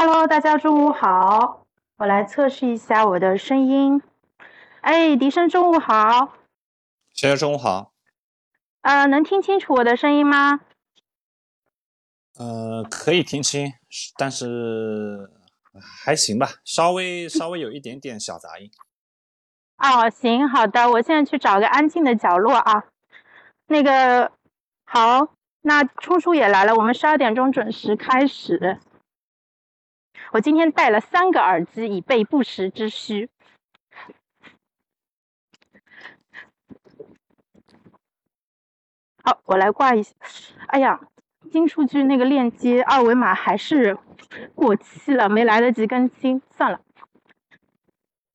Hello，大家中午好，我来测试一下我的声音。哎，笛声中午好。先生中午好。呃，能听清楚我的声音吗？呃，可以听清，但是还行吧，稍微稍微有一点点小杂音。哦，行，好的，我现在去找个安静的角落啊。那个，好，那冲叔也来了，我们十二点钟准时开始。我今天带了三个耳机，以备不时之需。好，我来挂一下。哎呀，新数据那个链接二维码还是过期了，没来得及更新，算了，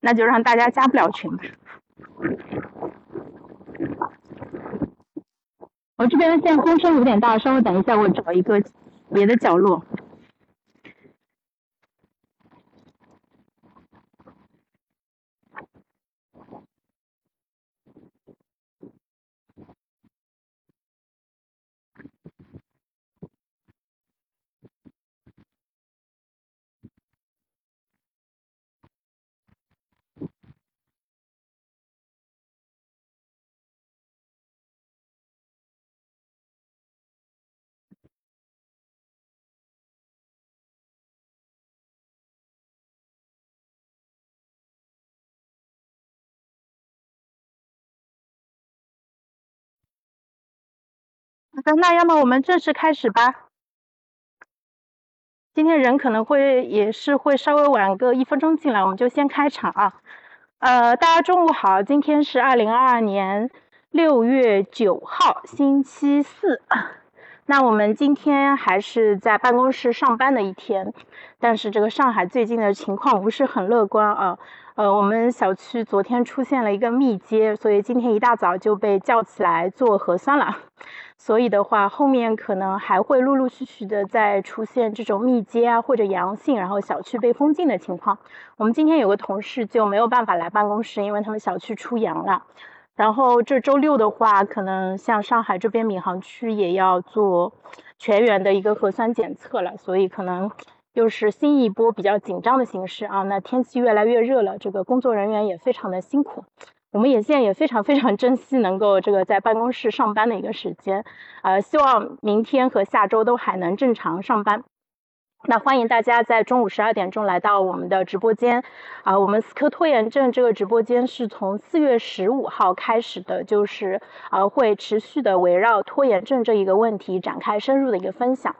那就让大家加不了群吧。我这边现在风声有点大，稍微等一下，我找一个别的角落。那要么我们正式开始吧。今天人可能会也是会稍微晚个一分钟进来，我们就先开场啊。呃，大家中午好，今天是二零二二年六月九号，星期四。那我们今天还是在办公室上班的一天，但是这个上海最近的情况不是很乐观啊。呃，我们小区昨天出现了一个密接，所以今天一大早就被叫起来做核酸了。所以的话，后面可能还会陆陆续续的再出现这种密接啊，或者阳性，然后小区被封禁的情况。我们今天有个同事就没有办法来办公室，因为他们小区出阳了。然后这周六的话，可能像上海这边闵行区也要做全员的一个核酸检测了，所以可能又是新一波比较紧张的形势啊。那天气越来越热了，这个工作人员也非常的辛苦。我们也现在也非常非常珍惜能够这个在办公室上班的一个时间，呃，希望明天和下周都还能正常上班。那欢迎大家在中午十二点钟来到我们的直播间，啊，我们斯科拖延症这个直播间是从四月十五号开始的，就是呃会持续的围绕拖延症这一个问题展开深入的一个分享。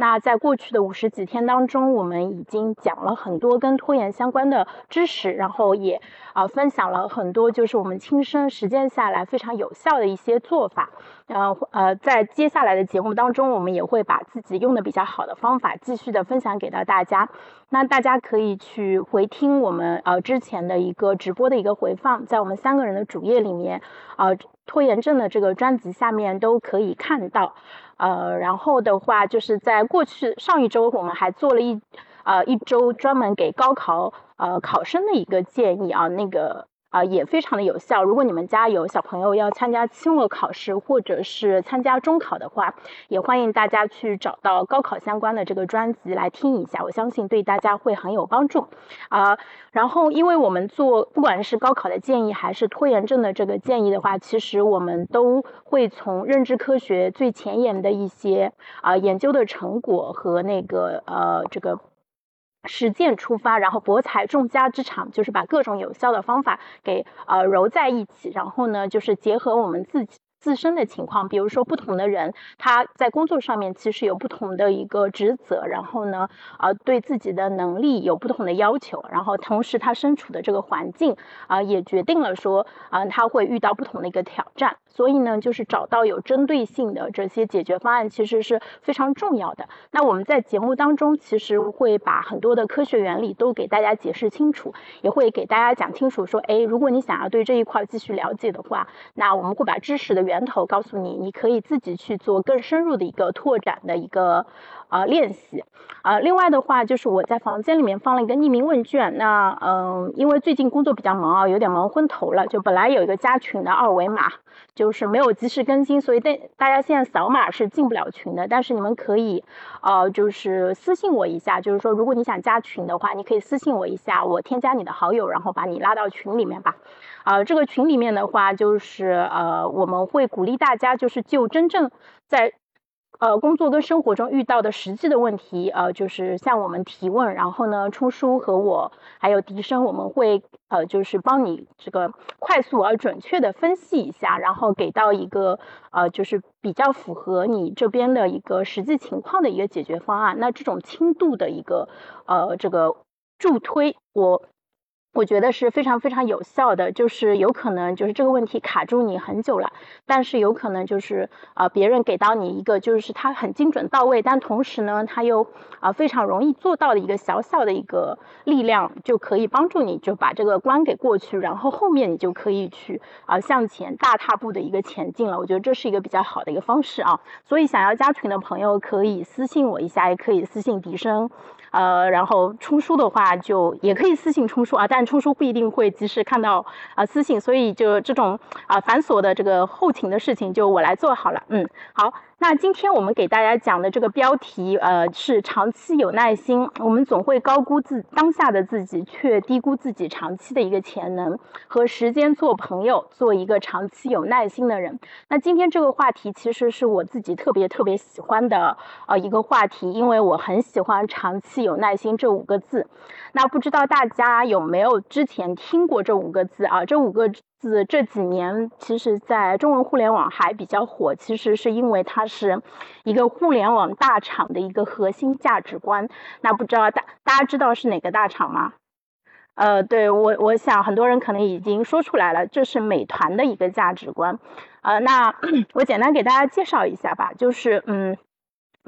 那在过去的五十几天当中，我们已经讲了很多跟拖延相关的知识，然后也啊分享了很多就是我们亲身实践下来非常有效的一些做法。呃呃，在接下来的节目当中，我们也会把自己用的比较好的方法继续的分享给到大家。那大家可以去回听我们呃之前的一个直播的一个回放，在我们三个人的主页里面，呃拖延症的这个专辑下面都可以看到。呃，然后的话，就是在过去上一周，我们还做了一呃一周专门给高考呃考生的一个建议啊，那个。啊，也非常的有效。如果你们家有小朋友要参加期末考试或者是参加中考的话，也欢迎大家去找到高考相关的这个专辑来听一下，我相信对大家会很有帮助。啊，然后因为我们做不管是高考的建议还是拖延症的这个建议的话，其实我们都会从认知科学最前沿的一些啊研究的成果和那个呃这个。实践出发，然后博采众家之长，就是把各种有效的方法给呃揉在一起，然后呢，就是结合我们自己。自身的情况，比如说不同的人，他在工作上面其实有不同的一个职责，然后呢，呃，对自己的能力有不同的要求，然后同时他身处的这个环境啊，也决定了说啊，他会遇到不同的一个挑战，所以呢，就是找到有针对性的这些解决方案，其实是非常重要的。那我们在节目当中，其实会把很多的科学原理都给大家解释清楚，也会给大家讲清楚说，哎，如果你想要对这一块继续了解的话，那我们会把知识的源头告诉你，你可以自己去做更深入的一个拓展的一个呃练习。呃，另外的话就是我在房间里面放了一个匿名问卷，那嗯，因为最近工作比较忙啊，有点忙昏头了，就本来有一个加群的二维码，就是没有及时更新，所以大大家现在扫码是进不了群的。但是你们可以呃，就是私信我一下，就是说如果你想加群的话，你可以私信我一下，我添加你的好友，然后把你拉到群里面吧。啊，这个群里面的话，就是呃，我们会鼓励大家，就是就真正在。呃，工作跟生活中遇到的实际的问题，呃，就是向我们提问，然后呢，出书和我还有笛声，我们会呃，就是帮你这个快速而准确的分析一下，然后给到一个呃，就是比较符合你这边的一个实际情况的一个解决方案。那这种轻度的一个呃，这个助推，我。我觉得是非常非常有效的，就是有可能就是这个问题卡住你很久了，但是有可能就是啊别人给到你一个就是他很精准到位，但同时呢他又啊非常容易做到的一个小小的一个力量，就可以帮助你就把这个关给过去，然后后面你就可以去啊向前大踏步的一个前进了。我觉得这是一个比较好的一个方式啊，所以想要加群的朋友可以私信我一下，也可以私信笛声。呃，然后出书的话，就也可以私信出书啊，但出书不一定会及时看到啊私信，所以就这种啊繁琐的这个后勤的事情，就我来做好了。嗯，好。那今天我们给大家讲的这个标题，呃，是长期有耐心。我们总会高估自当下的自己，却低估自己长期的一个潜能。和时间做朋友，做一个长期有耐心的人。那今天这个话题其实是我自己特别特别喜欢的呃一个话题，因为我很喜欢“长期有耐心”这五个字。那不知道大家有没有之前听过这五个字啊？这五个。字这几年，其实在中文互联网还比较火，其实是因为它是一个互联网大厂的一个核心价值观。那不知道大大家知道是哪个大厂吗？呃，对我我想很多人可能已经说出来了，这是美团的一个价值观。呃，那 我简单给大家介绍一下吧，就是嗯，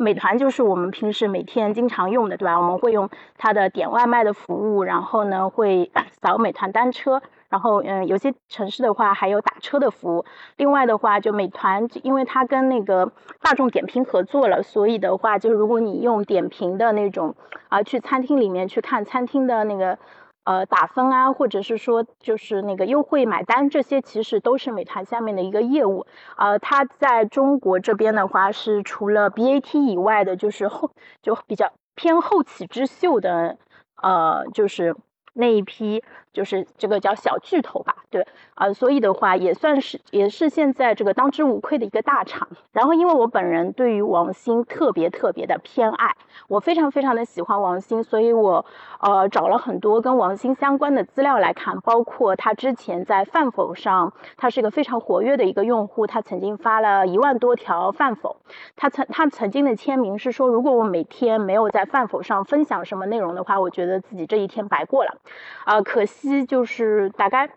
美团就是我们平时每天经常用的，对吧？我们会用它的点外卖的服务，然后呢会 扫美团单车。然后，嗯，有些城市的话还有打车的服务。另外的话，就美团，因为它跟那个大众点评合作了，所以的话，就是如果你用点评的那种啊，去餐厅里面去看餐厅的那个呃打分啊，或者是说就是那个优惠买单，这些其实都是美团下面的一个业务。呃，它在中国这边的话是除了 BAT 以外的，就是后就比较偏后起之秀的，呃，就是那一批。就是这个叫小巨头吧，对，啊，所以的话也算是也是现在这个当之无愧的一个大厂。然后因为我本人对于王兴特别特别的偏爱，我非常非常的喜欢王兴，所以我呃找了很多跟王兴相关的资料来看，包括他之前在饭否上，他是一个非常活跃的一个用户，他曾经发了一万多条饭否，他曾他曾经的签名是说，如果我每天没有在饭否上分享什么内容的话，我觉得自己这一天白过了，啊，可惜。期就是大概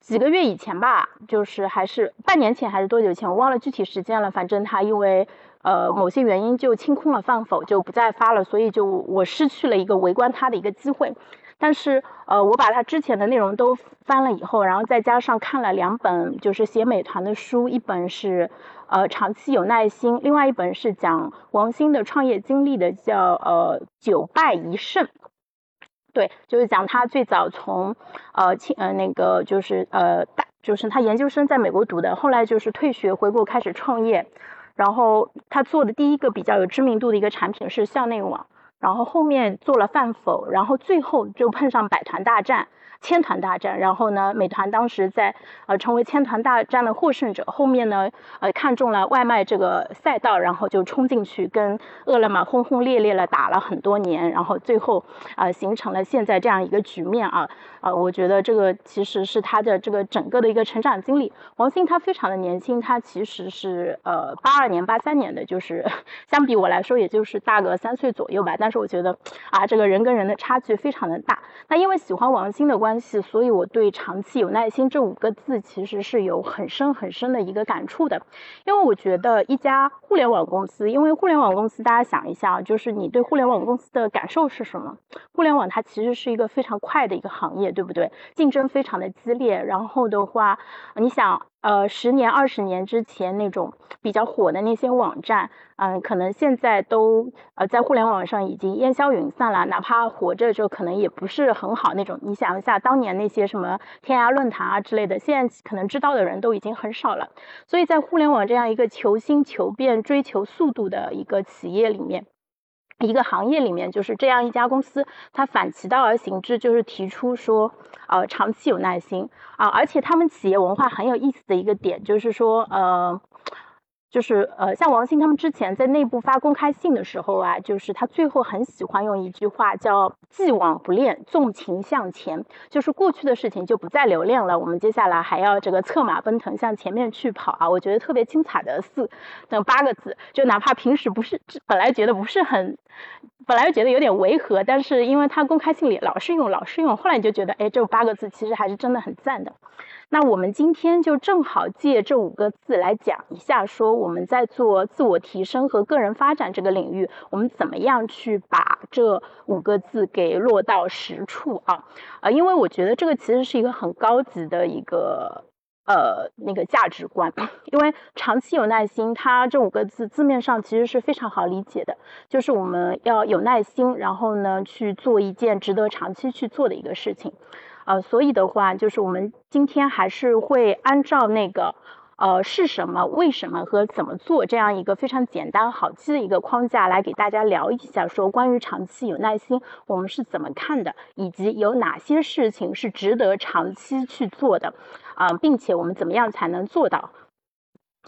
几个月以前吧，就是还是半年前还是多久前，我忘了具体时间了。反正他因为呃某些原因就清空了饭否，就不再发了，所以就我失去了一个围观他的一个机会。但是呃我把他之前的内容都翻了以后，然后再加上看了两本就是写美团的书，一本是呃长期有耐心，另外一本是讲王兴的创业经历的，叫呃九败一胜。对，就是讲他最早从，呃，清呃那个就是呃大，就是他研究生在美国读的，后来就是退学回国开始创业，然后他做的第一个比较有知名度的一个产品是校内网，然后后面做了饭否，然后最后就碰上百团大战。千团大战，然后呢，美团当时在呃成为千团大战的获胜者，后面呢，呃看中了外卖这个赛道，然后就冲进去跟饿了么轰轰烈烈的打了很多年，然后最后啊形成了现在这样一个局面啊。啊，我觉得这个其实是他的这个整个的一个成长经历。王兴他非常的年轻，他其实是呃八二年八三年的，就是 相比我来说，也就是大个三岁左右吧，但是我觉得啊这个人跟人的差距非常的大。那因为喜欢王兴的关系，所以我对“长期有耐心”这五个字其实是有很深很深的一个感触的。因为我觉得一家互联网公司，因为互联网公司，大家想一下，就是你对互联网公司的感受是什么？互联网它其实是一个非常快的一个行业，对不对？竞争非常的激烈，然后的话，你想。呃十年、二十年之前那种比较火的那些网站，嗯，可能现在都呃在互联网上已经烟消云散了。哪怕活着，就可能也不是很好那种。你想一下，当年那些什么天涯论坛啊之类的，现在可能知道的人都已经很少了。所以在互联网这样一个求新求变、追求速度的一个企业里面。一个行业里面就是这样一家公司，它反其道而行之，就是提出说，呃，长期有耐心啊，而且他们企业文化很有意思的一个点就是说，呃。就是呃，像王兴他们之前在内部发公开信的时候啊，就是他最后很喜欢用一句话叫“既往不恋，纵情向前”，就是过去的事情就不再留恋了，我们接下来还要这个策马奔腾向前面去跑啊！我觉得特别精彩的四等八个字，就哪怕平时不是本来觉得不是很，本来觉得有点违和，但是因为他公开信里老是用老是用，后来你就觉得哎，这八个字其实还是真的很赞的。那我们今天就正好借这五个字来讲一下，说我们在做自我提升和个人发展这个领域，我们怎么样去把这五个字给落到实处啊？呃，因为我觉得这个其实是一个很高级的一个呃那个价值观，因为长期有耐心，它这五个字字面上其实是非常好理解的，就是我们要有耐心，然后呢去做一件值得长期去做的一个事情。呃，所以的话，就是我们今天还是会按照那个，呃，是什么、为什么和怎么做这样一个非常简单好记的一个框架来给大家聊一下，说关于长期有耐心，我们是怎么看的，以及有哪些事情是值得长期去做的，啊，并且我们怎么样才能做到。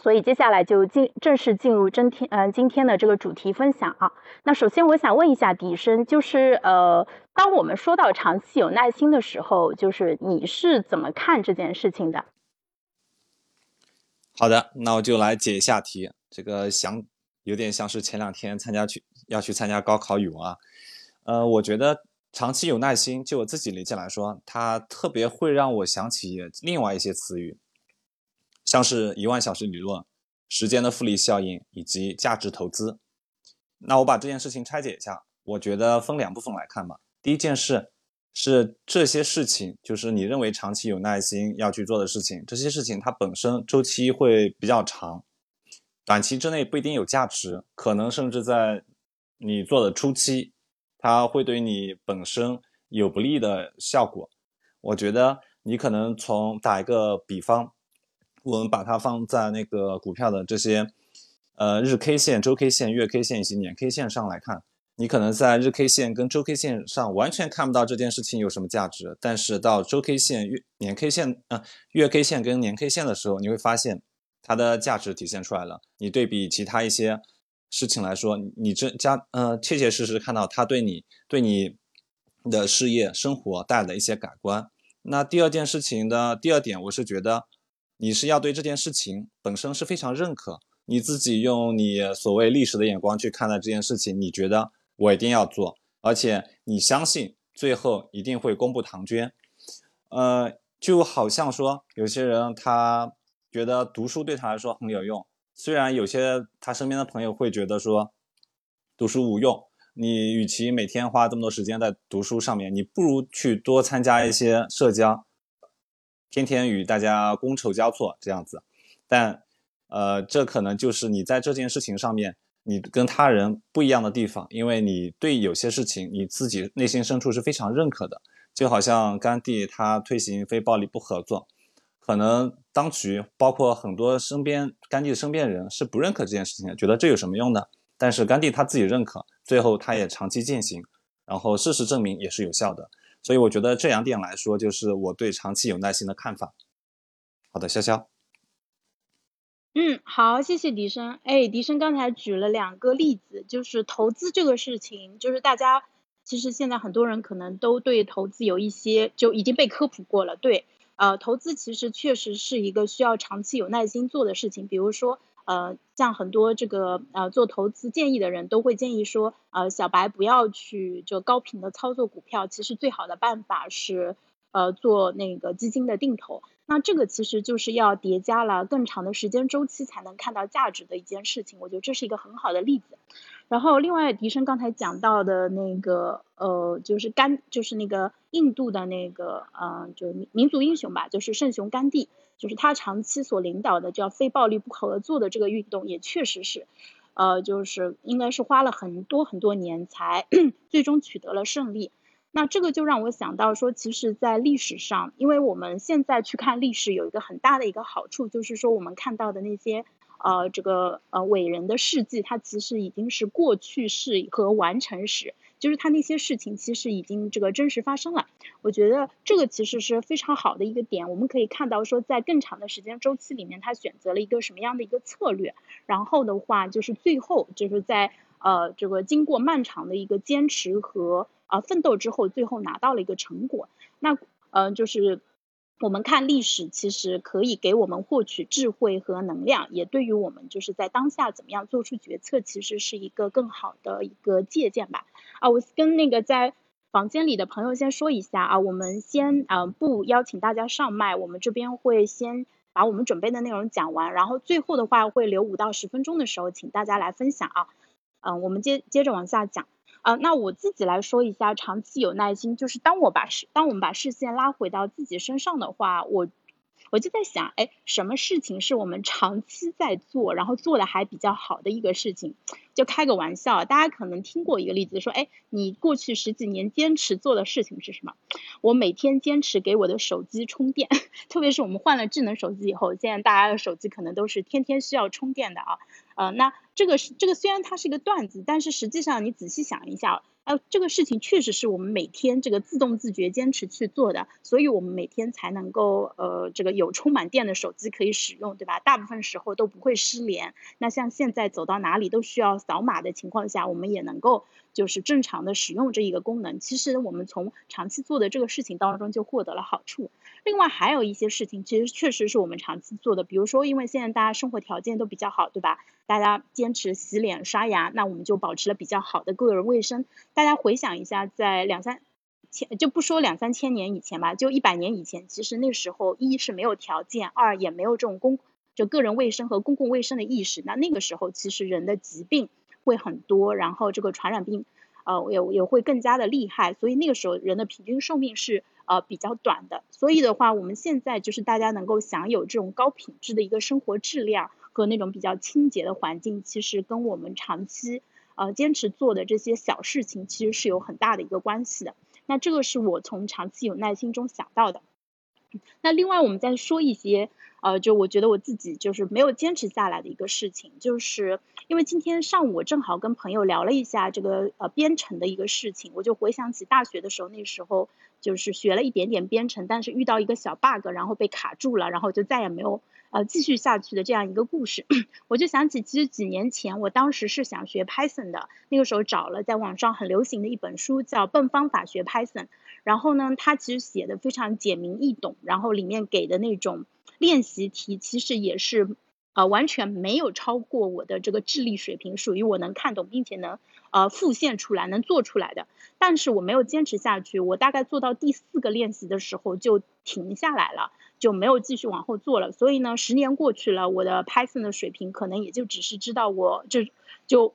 所以接下来就进正式进入真天嗯今天的这个主题分享啊。那首先我想问一下笛声，就是呃，当我们说到长期有耐心的时候，就是你是怎么看这件事情的？好的，那我就来解一下题。这个想有点像是前两天参加去要去参加高考语文啊。呃，我觉得长期有耐心，就我自己理解来说，它特别会让我想起另外一些词语。像是一万小时理论、时间的复利效应以及价值投资。那我把这件事情拆解一下，我觉得分两部分来看吧。第一件事是这些事情，就是你认为长期有耐心要去做的事情，这些事情它本身周期会比较长，短期之内不一定有价值，可能甚至在你做的初期，它会对你本身有不利的效果。我觉得你可能从打一个比方。我们把它放在那个股票的这些，呃，日 K 线、周 K 线、月 K 线以及年 K 线上来看，你可能在日 K 线跟周 K 线上完全看不到这件事情有什么价值，但是到周 K 线、月年 K 线、呃月 K 线跟年 K 线的时候，你会发现它的价值体现出来了。你对比其他一些事情来说，你这加呃，切切实实看到它对你对你的事业生活带来的一些改观。那第二件事情的第二点，我是觉得。你是要对这件事情本身是非常认可，你自己用你所谓历史的眼光去看待这件事情，你觉得我一定要做，而且你相信最后一定会公布唐娟。呃，就好像说有些人他觉得读书对他来说很有用，虽然有些他身边的朋友会觉得说读书无用，你与其每天花这么多时间在读书上面，你不如去多参加一些社交。天天与大家觥筹交错这样子，但，呃，这可能就是你在这件事情上面，你跟他人不一样的地方，因为你对有些事情你自己内心深处是非常认可的。就好像甘地他推行非暴力不合作，可能当局包括很多身边甘地的身边人是不认可这件事情的，觉得这有什么用呢？但是甘地他自己认可，最后他也长期践行，然后事实证明也是有效的。所以我觉得这两点来说，就是我对长期有耐心的看法。好的，潇潇。嗯，好，谢谢笛声。哎，笛声刚才举了两个例子，就是投资这个事情，就是大家其实现在很多人可能都对投资有一些就已经被科普过了。对，呃，投资其实确实是一个需要长期有耐心做的事情，比如说。呃，像很多这个呃做投资建议的人都会建议说，呃，小白不要去就高频的操作股票，其实最好的办法是呃做那个基金的定投。那这个其实就是要叠加了更长的时间周期才能看到价值的一件事情。我觉得这是一个很好的例子。然后另外笛声刚才讲到的那个呃，就是甘，就是那个印度的那个呃，就民族英雄吧，就是圣雄甘地，就是他长期所领导的叫非暴力不合作的这个运动，也确实是，呃，就是应该是花了很多很多年才 最终取得了胜利。那这个就让我想到说，其实，在历史上，因为我们现在去看历史，有一个很大的一个好处，就是说我们看到的那些。呃，这个呃伟人的事迹，它其实已经是过去式和完成时，就是他那些事情其实已经这个真实发生了。我觉得这个其实是非常好的一个点。我们可以看到说，在更长的时间周期里面，他选择了一个什么样的一个策略，然后的话就是最后就是在呃这个经过漫长的一个坚持和啊奋斗之后，最后拿到了一个成果。那嗯就是。我们看历史，其实可以给我们获取智慧和能量，也对于我们就是在当下怎么样做出决策，其实是一个更好的一个借鉴吧。啊，我跟那个在房间里的朋友先说一下啊，我们先啊不邀请大家上麦，我们这边会先把我们准备的内容讲完，然后最后的话会留五到十分钟的时候，请大家来分享啊。嗯，我们接接着往下讲。啊，那我自己来说一下，长期有耐心，就是当我把视，当我们把视线拉回到自己身上的话，我。我就在想，哎，什么事情是我们长期在做，然后做的还比较好的一个事情？就开个玩笑，大家可能听过一个例子，说，哎，你过去十几年坚持做的事情是什么？我每天坚持给我的手机充电，特别是我们换了智能手机以后，现在大家的手机可能都是天天需要充电的啊。呃，那这个是这个虽然它是一个段子，但是实际上你仔细想一下。呃，这个事情确实是我们每天这个自动自觉坚持去做的，所以我们每天才能够呃这个有充满电的手机可以使用，对吧？大部分时候都不会失联。那像现在走到哪里都需要扫码的情况下，我们也能够就是正常的使用这一个功能。其实我们从长期做的这个事情当中就获得了好处。另外还有一些事情，其实确实是我们长期做的，比如说因为现在大家生活条件都比较好，对吧？大家坚持洗脸刷牙，那我们就保持了比较好的个人卫生。大家回想一下，在两三千就不说两三千年以前吧，就一百年以前，其实那时候一是没有条件，二也没有这种公就个人卫生和公共卫生的意识。那那个时候其实人的疾病会很多，然后这个传染病呃也也会更加的厉害，所以那个时候人的平均寿命是呃比较短的。所以的话，我们现在就是大家能够享有这种高品质的一个生活质量。和那种比较清洁的环境，其实跟我们长期呃坚持做的这些小事情，其实是有很大的一个关系的。那这个是我从长期有耐心中想到的。那另外我们再说一些呃，就我觉得我自己就是没有坚持下来的一个事情，就是因为今天上午我正好跟朋友聊了一下这个呃编程的一个事情，我就回想起大学的时候，那时候就是学了一点点编程，但是遇到一个小 bug，然后被卡住了，然后就再也没有。呃，继续下去的这样一个故事，我就想起，其实几年前我当时是想学 Python 的，那个时候找了在网上很流行的一本书，叫《笨方法学 Python》，然后呢，他其实写的非常简明易懂，然后里面给的那种练习题，其实也是呃完全没有超过我的这个智力水平，属于我能看懂并且能呃复现出来、能做出来的，但是我没有坚持下去，我大概做到第四个练习的时候就停下来了。就没有继续往后做了，所以呢，十年过去了，我的 Python 的水平可能也就只是知道我这就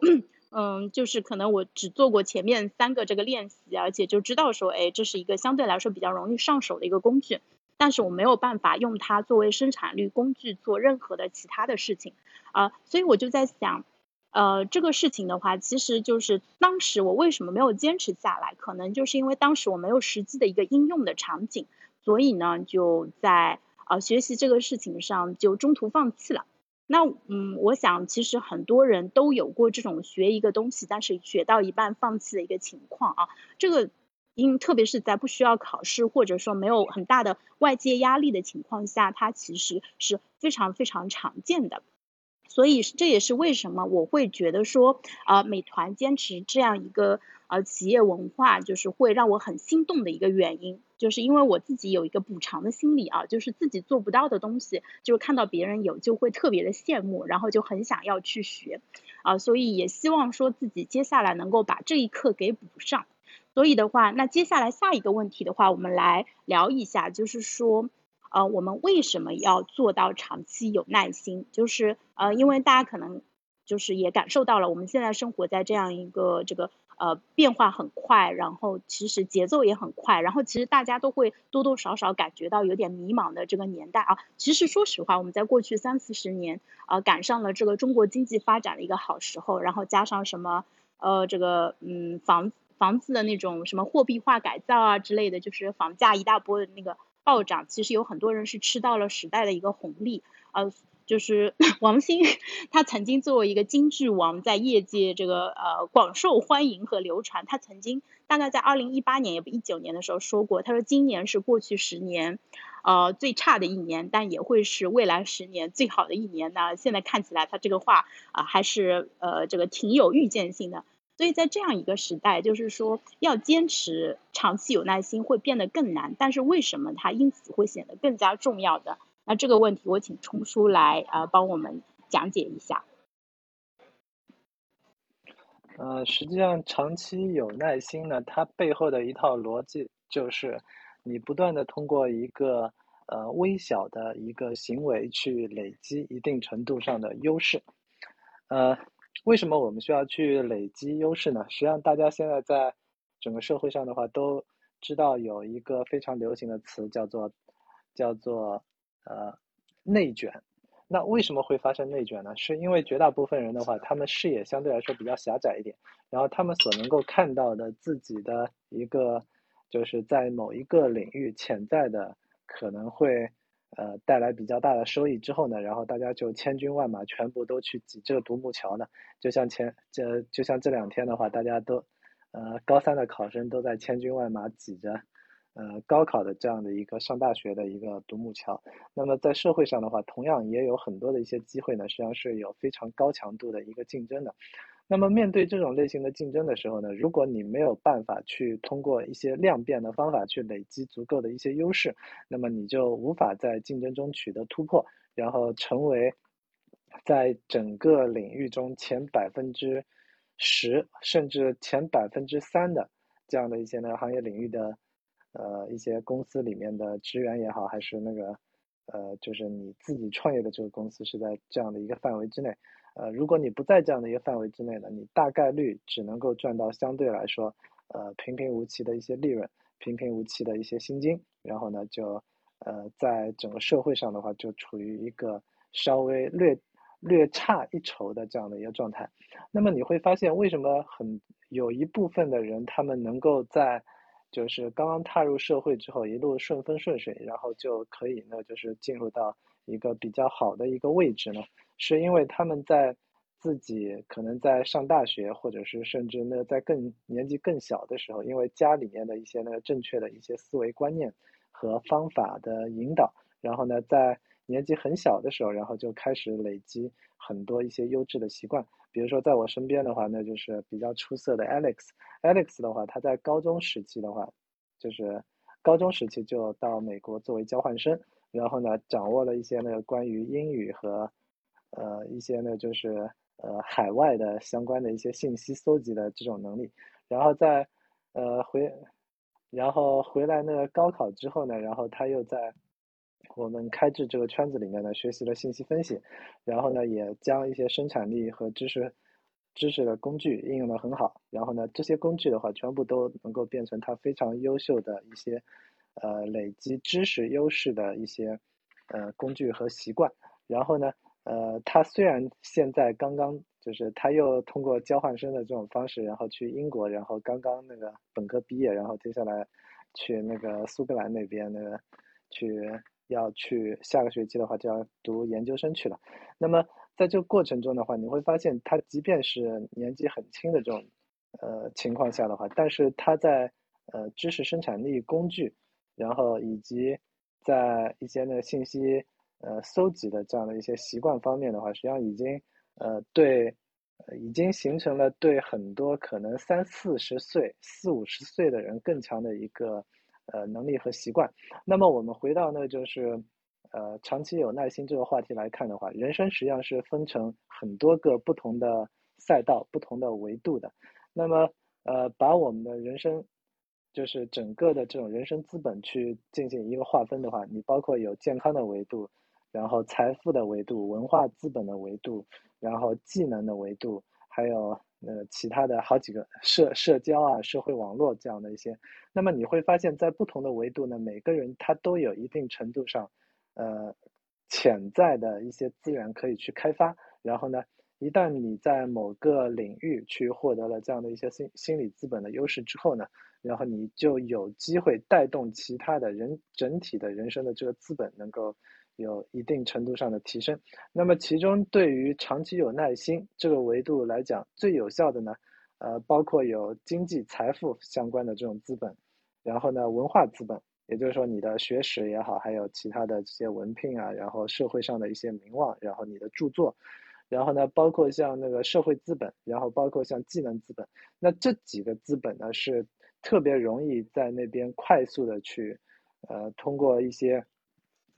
嗯，就是可能我只做过前面三个这个练习，而且就知道说，哎，这是一个相对来说比较容易上手的一个工具，但是我没有办法用它作为生产率工具做任何的其他的事情啊，所以我就在想，呃，这个事情的话，其实就是当时我为什么没有坚持下来，可能就是因为当时我没有实际的一个应用的场景。所以呢，就在呃学习这个事情上就中途放弃了。那嗯，我想其实很多人都有过这种学一个东西，但是学到一半放弃的一个情况啊。这个因特别是在不需要考试或者说没有很大的外界压力的情况下，它其实是非常非常常见的。所以这也是为什么我会觉得说，呃，美团坚持这样一个呃企业文化，就是会让我很心动的一个原因。就是因为我自己有一个补偿的心理啊，就是自己做不到的东西，就是看到别人有就会特别的羡慕，然后就很想要去学，啊，所以也希望说自己接下来能够把这一课给补上。所以的话，那接下来下一个问题的话，我们来聊一下，就是说，呃，我们为什么要做到长期有耐心？就是呃，因为大家可能就是也感受到了我们现在生活在这样一个这个呃变化很快，然后其实节奏也很快，然后其实大家都会多多少少感觉到有点迷茫的这个年代啊。其实说实话，我们在过去三四十年啊赶上了这个中国经济发展的一个好时候，然后加上什么呃这个嗯房房子的那种什么货币化改造啊之类的，就是房价一大波的那个暴涨，其实有很多人是吃到了时代的一个红利呃。就是 王兴，他曾经作为一个京剧王，在业界这个呃广受欢迎和流传。他曾经大概在二零一八年也不一九年的时候说过，他说今年是过去十年，呃最差的一年，但也会是未来十年最好的一年呢。现在看起来他这个话啊还是呃这个挺有预见性的。所以在这样一个时代，就是说要坚持长期有耐心会变得更难，但是为什么它因此会显得更加重要的？那这个问题，我请冲叔来啊帮我们讲解一下。呃，实际上长期有耐心呢，它背后的一套逻辑就是，你不断的通过一个呃微小的一个行为去累积一定程度上的优势。呃，为什么我们需要去累积优势呢？实际上，大家现在在整个社会上的话，都知道有一个非常流行的词叫做叫做。呃，内卷，那为什么会发生内卷呢？是因为绝大部分人的话，他们视野相对来说比较狭窄一点，然后他们所能够看到的自己的一个，就是在某一个领域潜在的可能会呃带来比较大的收益之后呢，然后大家就千军万马全部都去挤这个独木桥呢，就像前这就像这两天的话，大家都呃高三的考生都在千军万马挤着。呃，高考的这样的一个上大学的一个独木桥，那么在社会上的话，同样也有很多的一些机会呢，实际上是有非常高强度的一个竞争的。那么面对这种类型的竞争的时候呢，如果你没有办法去通过一些量变的方法去累积足够的一些优势，那么你就无法在竞争中取得突破，然后成为在整个领域中前百分之十甚至前百分之三的这样的一些呢行业领域的。呃，一些公司里面的职员也好，还是那个，呃，就是你自己创业的这个公司是在这样的一个范围之内，呃，如果你不在这样的一个范围之内呢，你大概率只能够赚到相对来说，呃，平平无奇的一些利润，平平无奇的一些薪金，然后呢，就，呃，在整个社会上的话，就处于一个稍微略略差一筹的这样的一个状态。那么你会发现，为什么很有一部分的人，他们能够在就是刚刚踏入社会之后，一路顺风顺水，然后就可以呢，就是进入到一个比较好的一个位置呢，是因为他们在自己可能在上大学，或者是甚至呢在更年纪更小的时候，因为家里面的一些呢正确的一些思维观念和方法的引导，然后呢在年纪很小的时候，然后就开始累积很多一些优质的习惯。比如说，在我身边的话，那就是比较出色的 Alex。Alex 的话，他在高中时期的话，就是高中时期就到美国作为交换生，然后呢，掌握了一些那个关于英语和呃一些呢就是呃海外的相关的一些信息搜集的这种能力。然后在呃回，然后回来那个高考之后呢，然后他又在。我们开智这个圈子里面呢，学习了信息分析，然后呢，也将一些生产力和知识、知识的工具应用的很好。然后呢，这些工具的话，全部都能够变成他非常优秀的一些，呃，累积知识优势的一些，呃，工具和习惯。然后呢，呃，他虽然现在刚刚就是他又通过交换生的这种方式，然后去英国，然后刚刚那个本科毕业，然后接下来去那个苏格兰那边那个去。要去下个学期的话，就要读研究生去了。那么在这个过程中的话，你会发现他即便是年纪很轻的这种呃情况下的话，但是他在呃知识生产力工具，然后以及在一些呢信息呃搜集的这样的一些习惯方面的话，实际上已经呃对已经形成了对很多可能三四十岁、四五十岁的人更强的一个。呃，能力和习惯。那么我们回到呢，就是呃，长期有耐心这个话题来看的话，人生实际上是分成很多个不同的赛道、不同的维度的。那么呃，把我们的人生，就是整个的这种人生资本去进行一个划分的话，你包括有健康的维度，然后财富的维度、文化资本的维度，然后技能的维度，还有呃其他的好几个社社交啊、社会网络这样的一些。那么你会发现在不同的维度呢，每个人他都有一定程度上，呃，潜在的一些资源可以去开发。然后呢，一旦你在某个领域去获得了这样的一些心心理资本的优势之后呢，然后你就有机会带动其他的人整体的人生的这个资本能够。有一定程度上的提升，那么其中对于长期有耐心这个维度来讲，最有效的呢，呃，包括有经济财富相关的这种资本，然后呢，文化资本，也就是说你的学识也好，还有其他的这些文凭啊，然后社会上的一些名望，然后你的著作，然后呢，包括像那个社会资本，然后包括像技能资本，那这几个资本呢是特别容易在那边快速的去，呃，通过一些。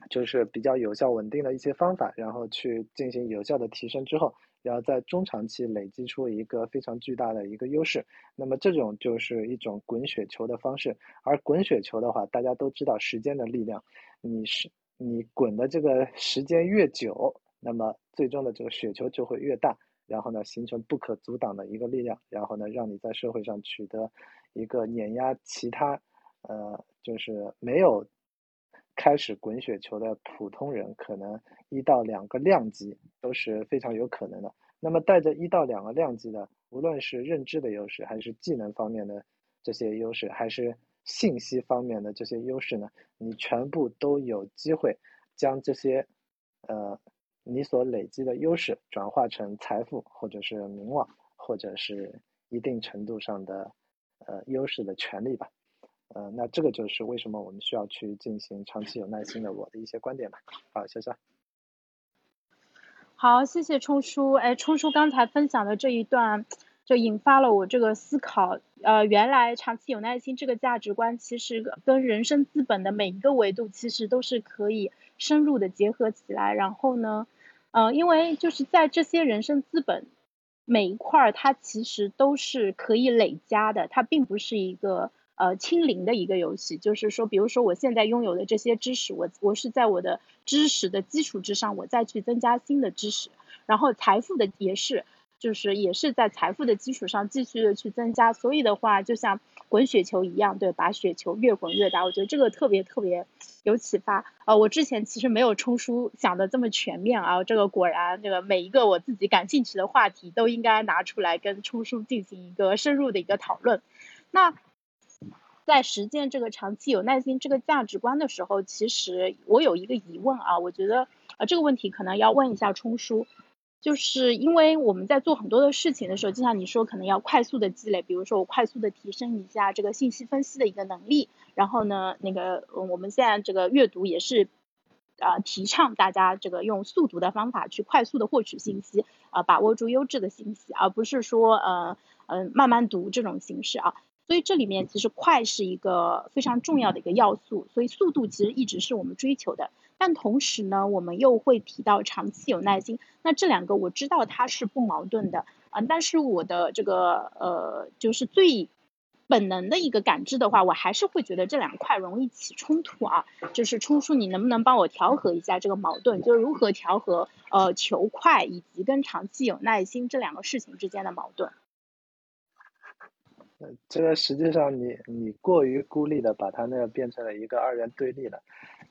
就是比较有效稳定的一些方法，然后去进行有效的提升之后，然后在中长期累积出一个非常巨大的一个优势。那么这种就是一种滚雪球的方式。而滚雪球的话，大家都知道时间的力量，你是你滚的这个时间越久，那么最终的这个雪球就会越大，然后呢形成不可阻挡的一个力量，然后呢让你在社会上取得一个碾压其他呃就是没有。开始滚雪球的普通人，可能一到两个量级都是非常有可能的。那么带着一到两个量级的，无论是认知的优势，还是技能方面的这些优势，还是信息方面的这些优势呢？你全部都有机会将这些，呃，你所累积的优势转化成财富，或者是名望，或者是一定程度上的呃优势的权利吧。呃，那这个就是为什么我们需要去进行长期有耐心的我的一些观点吧。好，谢谢。好，谢谢冲叔。哎，冲叔刚才分享的这一段，就引发了我这个思考。呃，原来长期有耐心这个价值观，其实跟人生资本的每一个维度，其实都是可以深入的结合起来。然后呢，呃，因为就是在这些人生资本每一块儿，它其实都是可以累加的，它并不是一个。呃，清零的一个游戏，就是说，比如说我现在拥有的这些知识，我我是在我的知识的基础之上，我再去增加新的知识，然后财富的也是，就是也是在财富的基础上继续的去增加，所以的话，就像滚雪球一样，对，把雪球越滚越大，我觉得这个特别特别有启发。呃，我之前其实没有冲书想的这么全面啊，这个果然，这个每一个我自己感兴趣的话题都应该拿出来跟冲书进行一个深入的一个讨论。那。在实践这个长期有耐心这个价值观的时候，其实我有一个疑问啊，我觉得呃这个问题可能要问一下冲叔，就是因为我们在做很多的事情的时候，就像你说，可能要快速的积累，比如说我快速的提升一下这个信息分析的一个能力，然后呢，那个我们现在这个阅读也是啊提倡大家这个用速读的方法去快速的获取信息，啊把握住优质的信息，而不是说呃嗯慢慢读这种形式啊。所以这里面其实快是一个非常重要的一个要素，所以速度其实一直是我们追求的。但同时呢，我们又会提到长期有耐心。那这两个我知道它是不矛盾的啊，但是我的这个呃，就是最本能的一个感知的话，我还是会觉得这两块容易起冲突啊。就是冲叔，你能不能帮我调和一下这个矛盾？就是如何调和呃求快以及跟长期有耐心这两个事情之间的矛盾？这个实际上你你过于孤立的把它那个变成了一个二元对立了，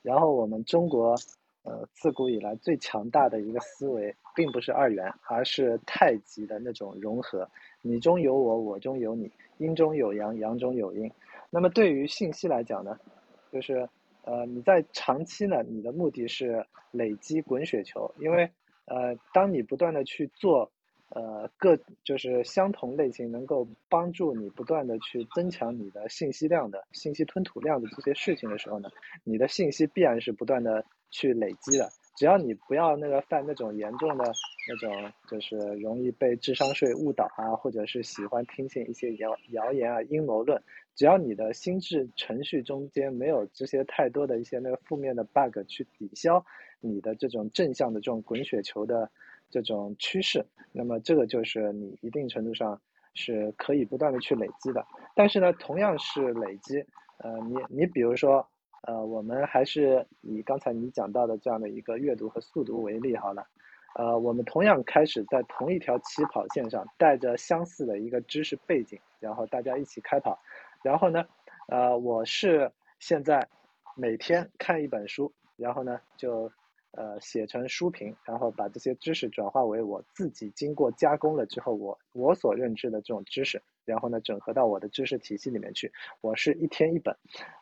然后我们中国呃自古以来最强大的一个思维，并不是二元，而是太极的那种融合，你中有我，我中有你，阴中有阳，阳中有阴。那么对于信息来讲呢，就是呃你在长期呢，你的目的是累积滚雪球，因为呃当你不断的去做。呃，各就是相同类型，能够帮助你不断的去增强你的信息量的信息吞吐量的这些事情的时候呢，你的信息必然是不断的去累积的。只要你不要那个犯那种严重的那种，就是容易被智商税误导啊，或者是喜欢听信一些谣谣言啊、阴谋论，只要你的心智程序中间没有这些太多的一些那个负面的 bug 去抵消你的这种正向的这种滚雪球的。这种趋势，那么这个就是你一定程度上是可以不断的去累积的。但是呢，同样是累积，呃，你你比如说，呃，我们还是以刚才你讲到的这样的一个阅读和速读为例好了。呃，我们同样开始在同一条起跑线上，带着相似的一个知识背景，然后大家一起开跑。然后呢，呃，我是现在每天看一本书，然后呢就呃写成书评，然后把这些知识转化为我自己经过加工了之后，我我所认知的这种知识，然后呢整合到我的知识体系里面去。我是一天一本，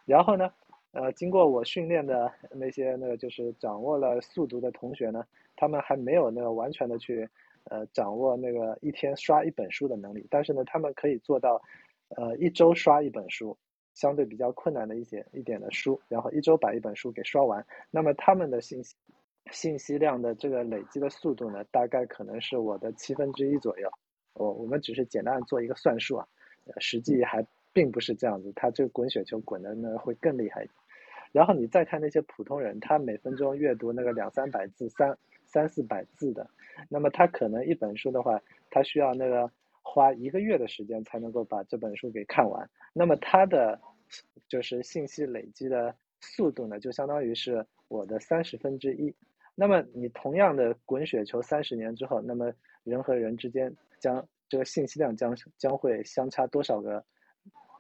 然后呢。呃，经过我训练的那些那个就是掌握了速读的同学呢，他们还没有那个完全的去呃掌握那个一天刷一本书的能力，但是呢，他们可以做到，呃一周刷一本书，相对比较困难的一些一点的书，然后一周把一本书给刷完。那么他们的信息信息量的这个累积的速度呢，大概可能是我的七分之一左右。我我们只是简单做一个算术啊，实际还并不是这样子，他这个滚雪球滚的呢会更厉害。然后你再看那些普通人，他每分钟阅读那个两三百字、三三四百字的，那么他可能一本书的话，他需要那个花一个月的时间才能够把这本书给看完。那么他的就是信息累积的速度呢，就相当于是我的三十分之一。那么你同样的滚雪球三十年之后，那么人和人之间将这个信息量将将会相差多少个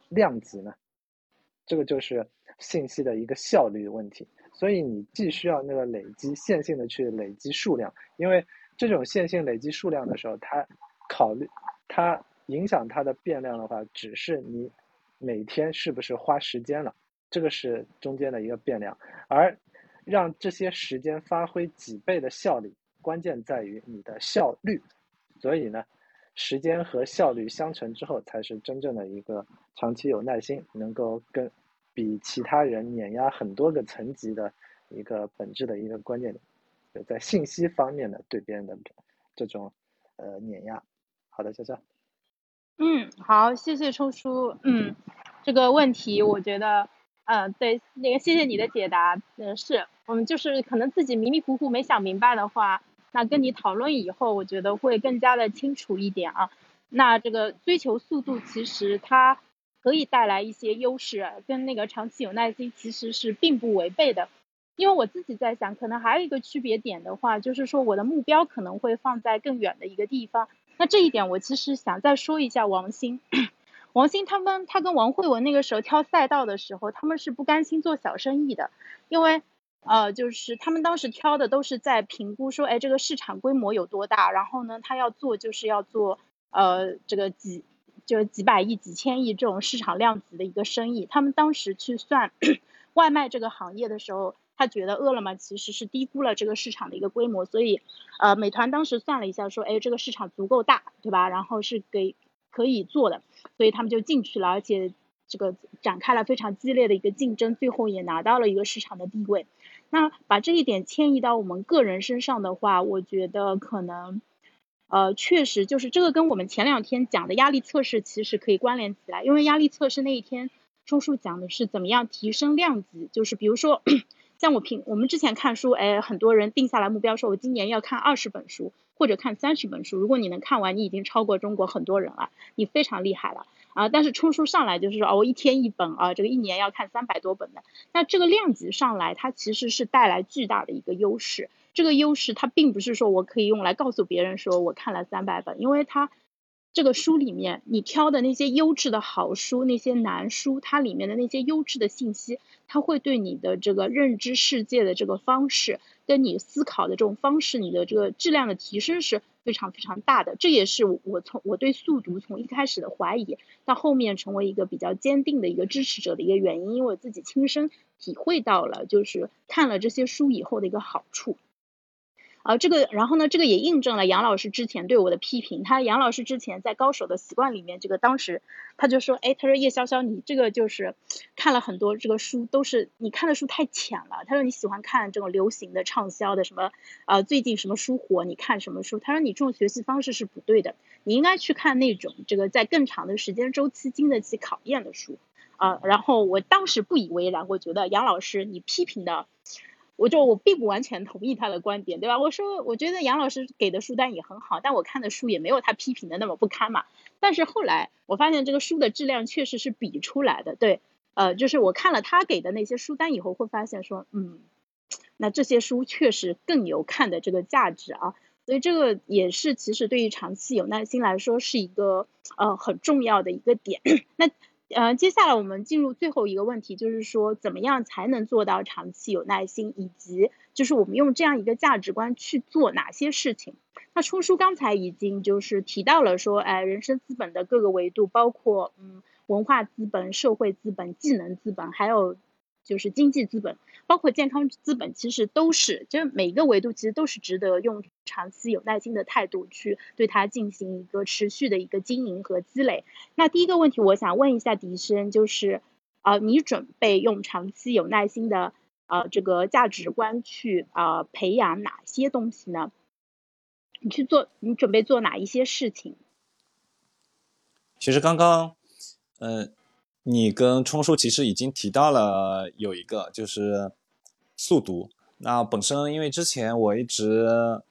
量级呢？这个就是信息的一个效率问题，所以你既需要那个累积线性的去累积数量，因为这种线性累积数量的时候，它考虑它影响它的变量的话，只是你每天是不是花时间了，这个是中间的一个变量，而让这些时间发挥几倍的效率，关键在于你的效率，所以呢。时间和效率相乘之后，才是真正的一个长期有耐心，能够跟比其他人碾压很多个层级的一个本质的一个关键点，在信息方面的对别人的这种呃碾压。好的，潇潇。嗯，好，谢谢抽叔。嗯，这个问题我觉得，嗯，对，那个谢谢你的解答。嗯，是我们就是可能自己迷迷糊糊没想明白的话。那跟你讨论以后，我觉得会更加的清楚一点啊。那这个追求速度，其实它可以带来一些优势，跟那个长期有耐心其实是并不违背的。因为我自己在想，可能还有一个区别点的话，就是说我的目标可能会放在更远的一个地方。那这一点我其实想再说一下王鑫，王鑫他们他跟王慧文那个时候挑赛道的时候，他们是不甘心做小生意的，因为。呃，就是他们当时挑的都是在评估说，哎，这个市场规模有多大，然后呢，他要做就是要做，呃，这个几，就几百亿、几千亿这种市场量级的一个生意。他们当时去算外卖这个行业的时候，他觉得饿了么其实是低估了这个市场的一个规模，所以，呃，美团当时算了一下说，哎，这个市场足够大，对吧？然后是给可以做的，所以他们就进去了，而且这个展开了非常激烈的一个竞争，最后也拿到了一个市场的地位。那把这一点迁移到我们个人身上的话，我觉得可能，呃，确实就是这个跟我们前两天讲的压力测试其实可以关联起来，因为压力测试那一天，钟叔讲的是怎么样提升量级，就是比如说，像我平我们之前看书，哎，很多人定下来目标说，我今年要看二十本书或者看三十本书，如果你能看完，你已经超过中国很多人了，你非常厉害了。啊，但是冲书上来就是说，哦，我一天一本啊，这个一年要看三百多本的，那这个量级上来，它其实是带来巨大的一个优势。这个优势它并不是说我可以用来告诉别人说我看了三百本，因为它这个书里面你挑的那些优质的好书，那些难书，它里面的那些优质的信息，它会对你的这个认知世界的这个方式，跟你思考的这种方式，你的这个质量的提升是。非常非常大的，这也是我从我对速读从一开始的怀疑，到后面成为一个比较坚定的一个支持者的一个原因，因为我自己亲身体会到了，就是看了这些书以后的一个好处。啊，这个，然后呢，这个也印证了杨老师之前对我的批评。他杨老师之前在《高手的习惯》里面，这个当时他就说，哎，他说叶潇潇，你这个就是看了很多这个书，都是你看的书太浅了。他说你喜欢看这种流行的、畅销的，什么呃最近什么书火，你看什么书？他说你这种学习方式是不对的，你应该去看那种这个在更长的时间周期经得起考验的书。啊，然后我当时不以为然，我觉得杨老师你批评的。我就我并不完全同意他的观点，对吧？我说我觉得杨老师给的书单也很好，但我看的书也没有他批评的那么不堪嘛。但是后来我发现这个书的质量确实是比出来的，对。呃，就是我看了他给的那些书单以后，会发现说，嗯，那这些书确实更有看的这个价值啊。所以这个也是其实对于长期有耐心来说是一个呃很重要的一个点。那呃接下来我们进入最后一个问题，就是说怎么样才能做到长期有耐心，以及就是我们用这样一个价值观去做哪些事情？那冲叔刚才已经就是提到了说，哎，人生资本的各个维度，包括嗯文化资本、社会资本、技能资本，还有。就是经济资本，包括健康资本，其实都是，就是每一个维度其实都是值得用长期有耐心的态度去对它进行一个持续的一个经营和积累。那第一个问题，我想问一下迪生，就是啊，你准备用长期有耐心的啊这个价值观去啊培养哪些东西呢？你去做，你准备做哪一些事情？其实刚刚，嗯。你跟冲叔其实已经提到了有一个就是速读。那本身因为之前我一直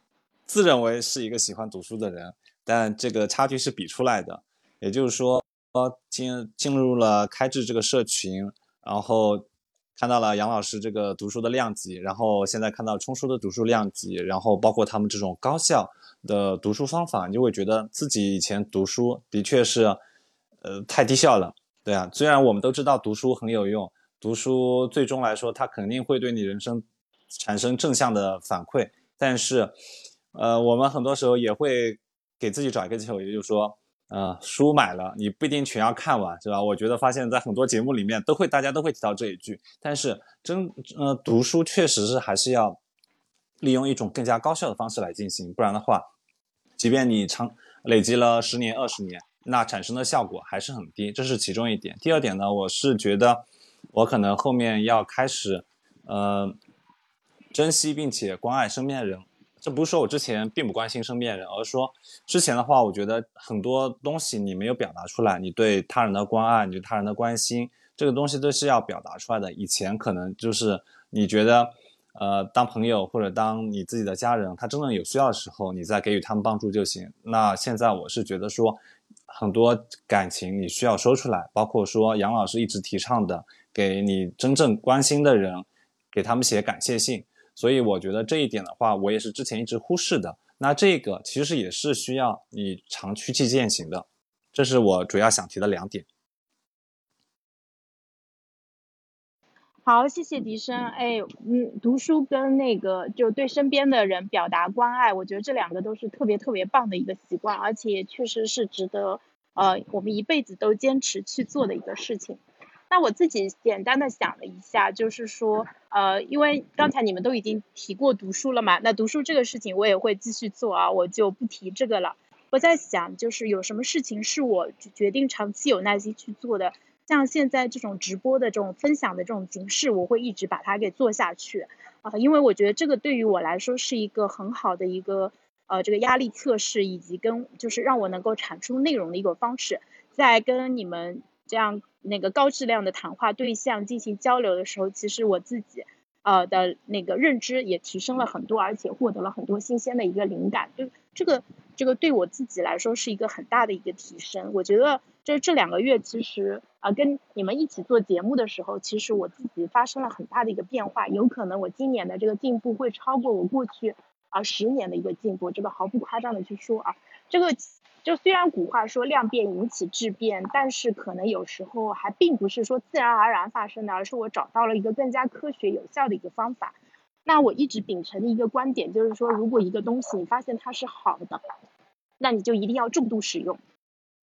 自认为是一个喜欢读书的人，但这个差距是比出来的。也就是说，进进入了开智这个社群，然后看到了杨老师这个读书的量级，然后现在看到冲叔的读书量级，然后包括他们这种高效的读书方法，你就会觉得自己以前读书的确是呃太低效了。对啊，虽然我们都知道读书很有用，读书最终来说它肯定会对你人生产生正向的反馈，但是，呃，我们很多时候也会给自己找一个借口，也就是说，呃，书买了你不一定全要看完，是吧？我觉得发现在很多节目里面都会大家都会提到这一句，但是真呃读书确实是还是要利用一种更加高效的方式来进行，不然的话，即便你长累积了十年二十年。那产生的效果还是很低，这是其中一点。第二点呢，我是觉得我可能后面要开始，呃，珍惜并且关爱身边的人。这不是说我之前并不关心身边人，而是说之前的话，我觉得很多东西你没有表达出来，你对他人的关爱，你对他人的关心，这个东西都是要表达出来的。以前可能就是你觉得，呃，当朋友或者当你自己的家人，他真正有需要的时候，你再给予他们帮助就行。那现在我是觉得说。很多感情你需要说出来，包括说杨老师一直提倡的，给你真正关心的人，给他们写感谢信。所以我觉得这一点的话，我也是之前一直忽视的。那这个其实也是需要你常去去践行的，这是我主要想提的两点。好，谢谢笛声。哎，嗯，读书跟那个就对身边的人表达关爱，我觉得这两个都是特别特别棒的一个习惯，而且确实是值得呃我们一辈子都坚持去做的一个事情。那我自己简单的想了一下，就是说呃，因为刚才你们都已经提过读书了嘛，那读书这个事情我也会继续做啊，我就不提这个了。我在想，就是有什么事情是我决定长期有耐心去做的。像现在这种直播的这种分享的这种形式，我会一直把它给做下去啊，因为我觉得这个对于我来说是一个很好的一个呃这个压力测试，以及跟就是让我能够产出内容的一个方式。在跟你们这样那个高质量的谈话对象进行交流的时候，其实我自己呃的那个认知也提升了很多，而且获得了很多新鲜的一个灵感。就这个这个对我自己来说是一个很大的一个提升。我觉得这这两个月其实。啊，跟你们一起做节目的时候，其实我自己发生了很大的一个变化，有可能我今年的这个进步会超过我过去啊十年的一个进步，这个毫不夸张的去说啊，这个就虽然古话说量变引起质变，但是可能有时候还并不是说自然而然发生的，而是我找到了一个更加科学有效的一个方法。那我一直秉承的一个观点就是说，如果一个东西你发现它是好的，那你就一定要重度使用。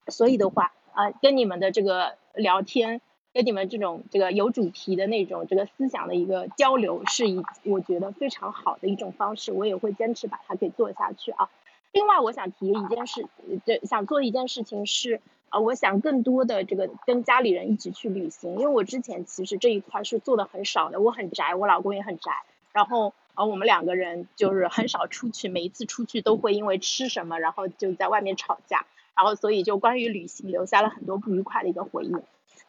所以的话。啊，跟你们的这个聊天，跟你们这种这个有主题的那种这个思想的一个交流，是一我觉得非常好的一种方式，我也会坚持把它给做下去啊。另外，我想提一件事，这想做一件事情是啊，我想更多的这个跟家里人一起去旅行，因为我之前其实这一块是做的很少的，我很宅，我老公也很宅，然后啊，我们两个人就是很少出去，每一次出去都会因为吃什么，然后就在外面吵架。然后，所以就关于旅行留下了很多不愉快的一个回忆。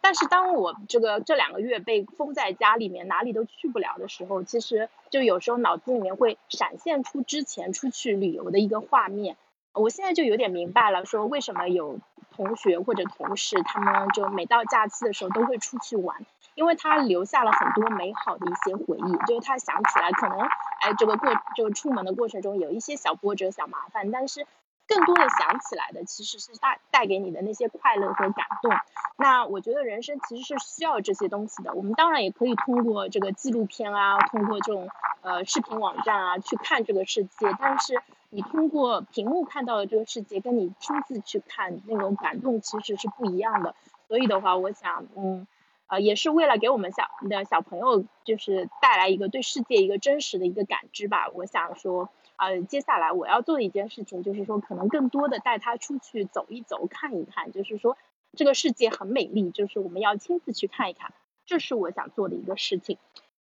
但是，当我这个这两个月被封在家里面，哪里都去不了的时候，其实就有时候脑子里面会闪现出之前出去旅游的一个画面。我现在就有点明白了，说为什么有同学或者同事，他们就每到假期的时候都会出去玩，因为他留下了很多美好的一些回忆，就是他想起来可能，哎，这个过这个出门的过程中有一些小波折、小麻烦，但是。更多的想起来的其实是带带给你的那些快乐和感动。那我觉得人生其实是需要这些东西的。我们当然也可以通过这个纪录片啊，通过这种呃视频网站啊去看这个世界。但是你通过屏幕看到的这个世界，跟你亲自去看那种感动其实是不一样的。所以的话，我想，嗯，呃，也是为了给我们小的小朋友，就是带来一个对世界一个真实的一个感知吧。我想说。呃，接下来我要做的一件事情，就是说，可能更多的带他出去走一走，看一看，就是说，这个世界很美丽，就是我们要亲自去看一看，这是我想做的一个事情。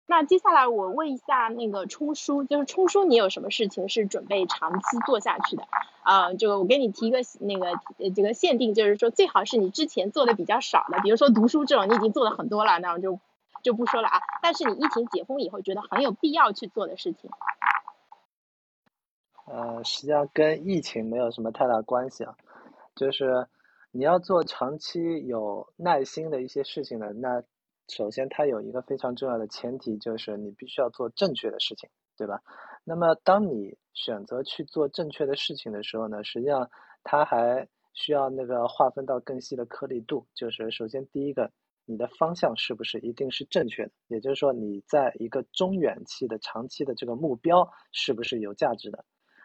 那接下来我问一下那个冲叔，就是冲叔，你有什么事情是准备长期做下去的？啊，就我给你提一个那个这个限定，就是说最好是你之前做的比较少的，比如说读书这种，你已经做了很多了，那我就就不说了啊。但是你疫情解封以后，觉得很有必要去做的事情。呃，实际上跟疫情没有什么太大关系啊，就是你要做长期有耐心的一些事情呢，那首先它有一个非常重要的前提，就是你必须要做正确的事情，对吧？那么当你选择去做正确的事情的时候呢，实际上它还需要那个划分到更细的颗粒度，就是首先第一个，你的方向是不是一定是正确的？也就是说，你在一个中远期的、长期的这个目标是不是有价值的？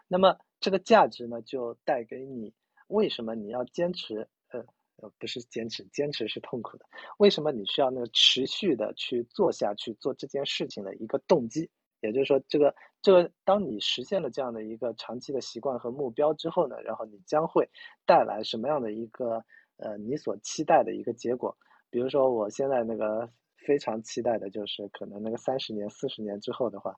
那么这个价值呢，就带给你为什么你要坚持？呃呃，不是坚持，坚持是痛苦的。为什么你需要那个持续的去做下去做这件事情的一个动机？也就是说，这个这个，当你实现了这样的一个长期的习惯和目标之后呢，然后你将会带来什么样的一个呃你所期待的一个结果？比如说，我现在那个非常期待的就是可能那个三十年、四十年之后的话。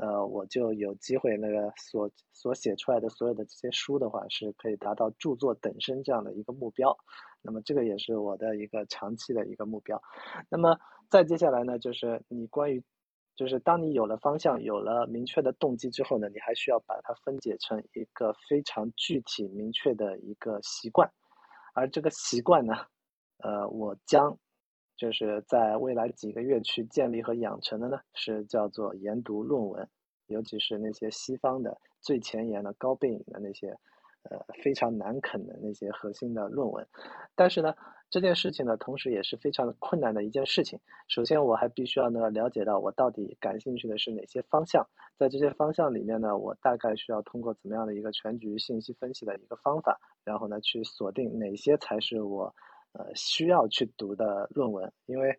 呃，我就有机会那个所所写出来的所有的这些书的话，是可以达到著作等身这样的一个目标。那么这个也是我的一个长期的一个目标。那么再接下来呢，就是你关于，就是当你有了方向、有了明确的动机之后呢，你还需要把它分解成一个非常具体明确的一个习惯。而这个习惯呢，呃，我将。就是在未来几个月去建立和养成的呢，是叫做研读论文，尤其是那些西方的最前沿的高背影的那些，呃非常难啃的那些核心的论文。但是呢，这件事情呢，同时也是非常困难的一件事情。首先，我还必须要呢了解到我到底感兴趣的是哪些方向，在这些方向里面呢，我大概需要通过怎么样的一个全局信息分析的一个方法，然后呢去锁定哪些才是我。呃，需要去读的论文，因为，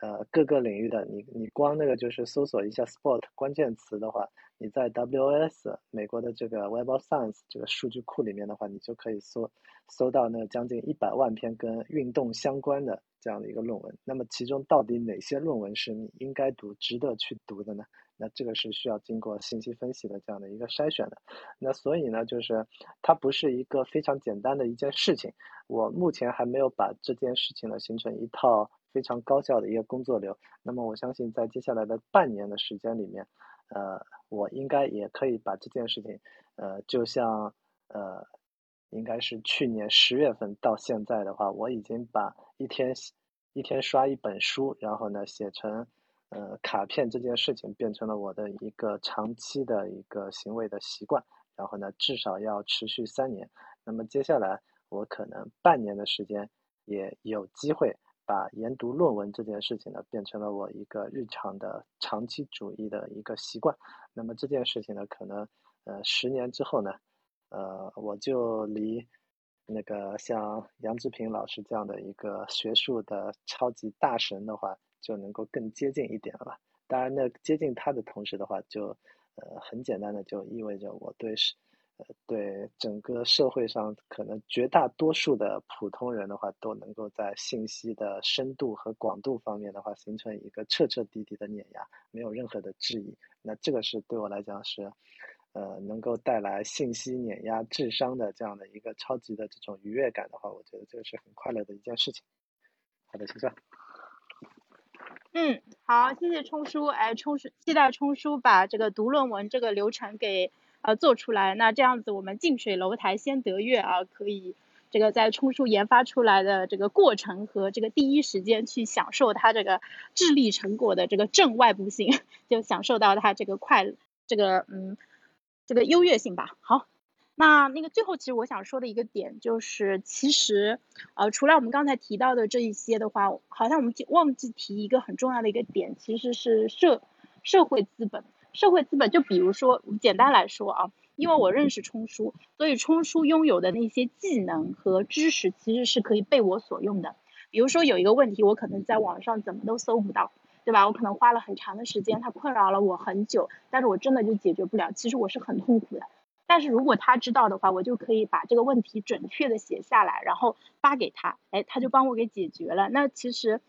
呃，各个领域的你，你光那个就是搜索一下 sport 关键词的话，你在 WOS 美国的这个 Web of Science 这个数据库里面的话，你就可以搜搜到那将近一百万篇跟运动相关的这样的一个论文。那么其中到底哪些论文是你应该读、值得去读的呢？那这个是需要经过信息分析的这样的一个筛选的，那所以呢，就是它不是一个非常简单的一件事情。我目前还没有把这件事情呢形成一套非常高效的一个工作流。那么我相信在接下来的半年的时间里面，呃，我应该也可以把这件事情，呃，就像呃，应该是去年十月份到现在的话，我已经把一天一天刷一本书，然后呢写成。呃，卡片这件事情变成了我的一个长期的一个行为的习惯，然后呢，至少要持续三年。那么接下来，我可能半年的时间也有机会把研读论文这件事情呢，变成了我一个日常的长期主义的一个习惯。那么这件事情呢，可能呃十年之后呢，呃，我就离那个像杨志平老师这样的一个学术的超级大神的话。就能够更接近一点了？当然，那接近他的同时的话，就呃很简单的就意味着我对是呃对整个社会上可能绝大多数的普通人的话，都能够在信息的深度和广度方面的话，形成一个彻彻底底的碾压，没有任何的质疑。那这个是对我来讲是呃能够带来信息碾压智商的这样的一个超级的这种愉悦感的话，我觉得这个是很快乐的一件事情。好的，谢谢。嗯，好，谢谢冲叔，哎，冲叔，期待冲叔把这个读论文这个流程给呃做出来，那这样子我们近水楼台先得月啊，可以这个在冲叔研发出来的这个过程和这个第一时间去享受他这个智力成果的这个正外部性，就享受到他这个快这个嗯这个优越性吧。好。那那个最后，其实我想说的一个点就是，其实，呃，除了我们刚才提到的这一些的话，好像我们忘记提一个很重要的一个点，其实是社社会资本。社会资本就比如说，简单来说啊，因为我认识冲叔，所以冲叔拥有的那些技能和知识，其实是可以被我所用的。比如说有一个问题，我可能在网上怎么都搜不到，对吧？我可能花了很长的时间，它困扰了我很久，但是我真的就解决不了，其实我是很痛苦的。但是如果他知道的话，我就可以把这个问题准确的写下来，然后发给他，哎，他就帮我给解决了。那其实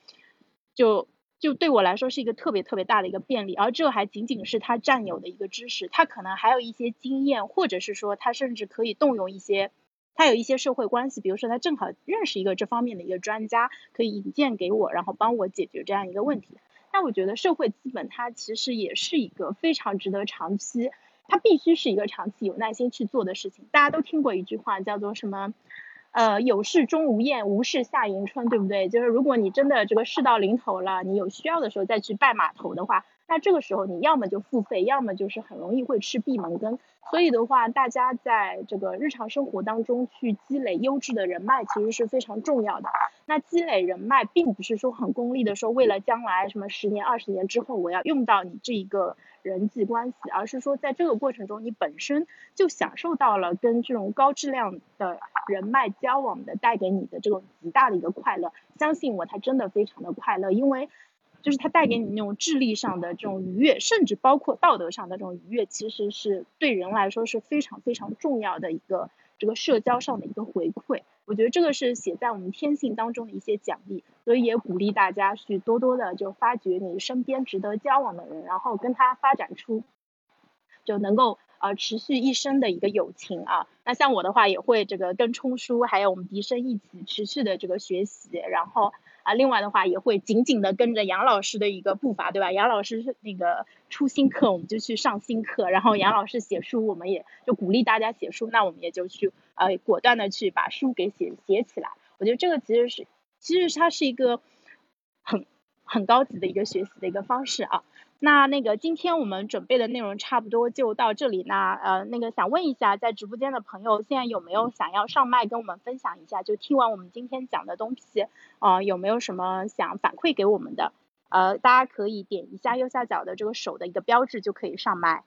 就就对我来说是一个特别特别大的一个便利，而这还仅仅是他占有的一个知识，他可能还有一些经验，或者是说他甚至可以动用一些，他有一些社会关系，比如说他正好认识一个这方面的一个专家，可以引荐给我，然后帮我解决这样一个问题。那我觉得社会资本它其实也是一个非常值得长期。它必须是一个长期有耐心去做的事情。大家都听过一句话，叫做什么？呃，有事钟无艳，无事夏迎春，对不对？就是如果你真的这个事到临头了，你有需要的时候再去拜码头的话，那这个时候你要么就付费，要么就是很容易会吃闭门羹。所以的话，大家在这个日常生活当中去积累优质的人脉，其实是非常重要的。那积累人脉，并不是说很功利的说，为了将来什么十年、二十年之后我要用到你这一个。人际关系，而是说在这个过程中，你本身就享受到了跟这种高质量的人脉交往的带给你的这种极大的一个快乐。相信我，他真的非常的快乐，因为就是它带给你那种智力上的这种愉悦，甚至包括道德上的这种愉悦，其实是对人来说是非常非常重要的一个这个社交上的一个回馈。我觉得这个是写在我们天性当中的一些奖励，所以也鼓励大家去多多的就发掘你身边值得交往的人，然后跟他发展出就能够呃持续一生的一个友情啊。那像我的话，也会这个跟冲叔还有我们笛声一起持续的这个学习，然后。啊，另外的话也会紧紧的跟着杨老师的一个步伐，对吧？杨老师是那个出新课，我们就去上新课，然后杨老师写书，我们也就鼓励大家写书，那我们也就去呃果断的去把书给写写起来。我觉得这个其实是，其实它是一个很很高级的一个学习的一个方式啊。那那个今天我们准备的内容差不多就到这里。那呃那个想问一下，在直播间的朋友，现在有没有想要上麦跟我们分享一下？就听完我们今天讲的东西，啊有没有什么想反馈给我们的？呃，大家可以点一下右下角的这个手的一个标志，就可以上麦。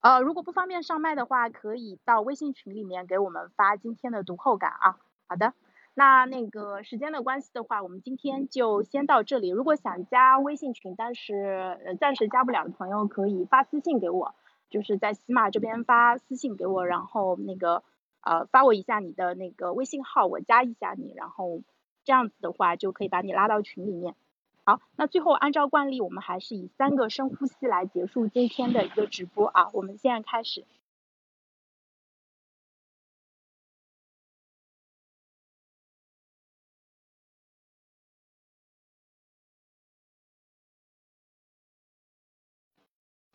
呃，如果不方便上麦的话，可以到微信群里面给我们发今天的读后感啊。好的。那那个时间的关系的话，我们今天就先到这里。如果想加微信群，但是呃暂时加不了的朋友，可以发私信给我，就是在喜马这边发私信给我，然后那个呃发我一下你的那个微信号，我加一下你，然后这样子的话就可以把你拉到群里面。好，那最后按照惯例，我们还是以三个深呼吸来结束今天的一个直播啊。我们现在开始。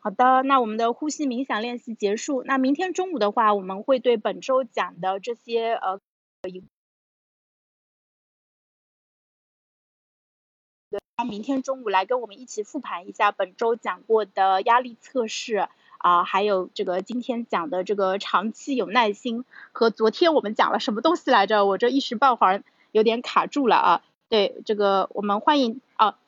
好的，那我们的呼吸冥想练习结束。那明天中午的话，我们会对本周讲的这些呃，他明天中午来跟我们一起复盘一下本周讲过的压力测试啊，还有这个今天讲的这个长期有耐心和昨天我们讲了什么东西来着？我这一时半会儿有点卡住了啊。对，这个我们欢迎啊。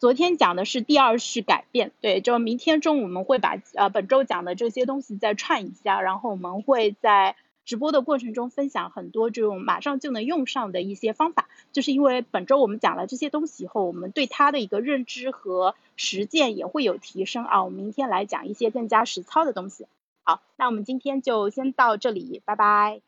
昨天讲的是第二序改变，对，就明天中午我们会把呃本周讲的这些东西再串一下，然后我们会在直播的过程中分享很多这种马上就能用上的一些方法，就是因为本周我们讲了这些东西以后，我们对它的一个认知和实践也会有提升啊，我们明天来讲一些更加实操的东西。好，那我们今天就先到这里，拜拜。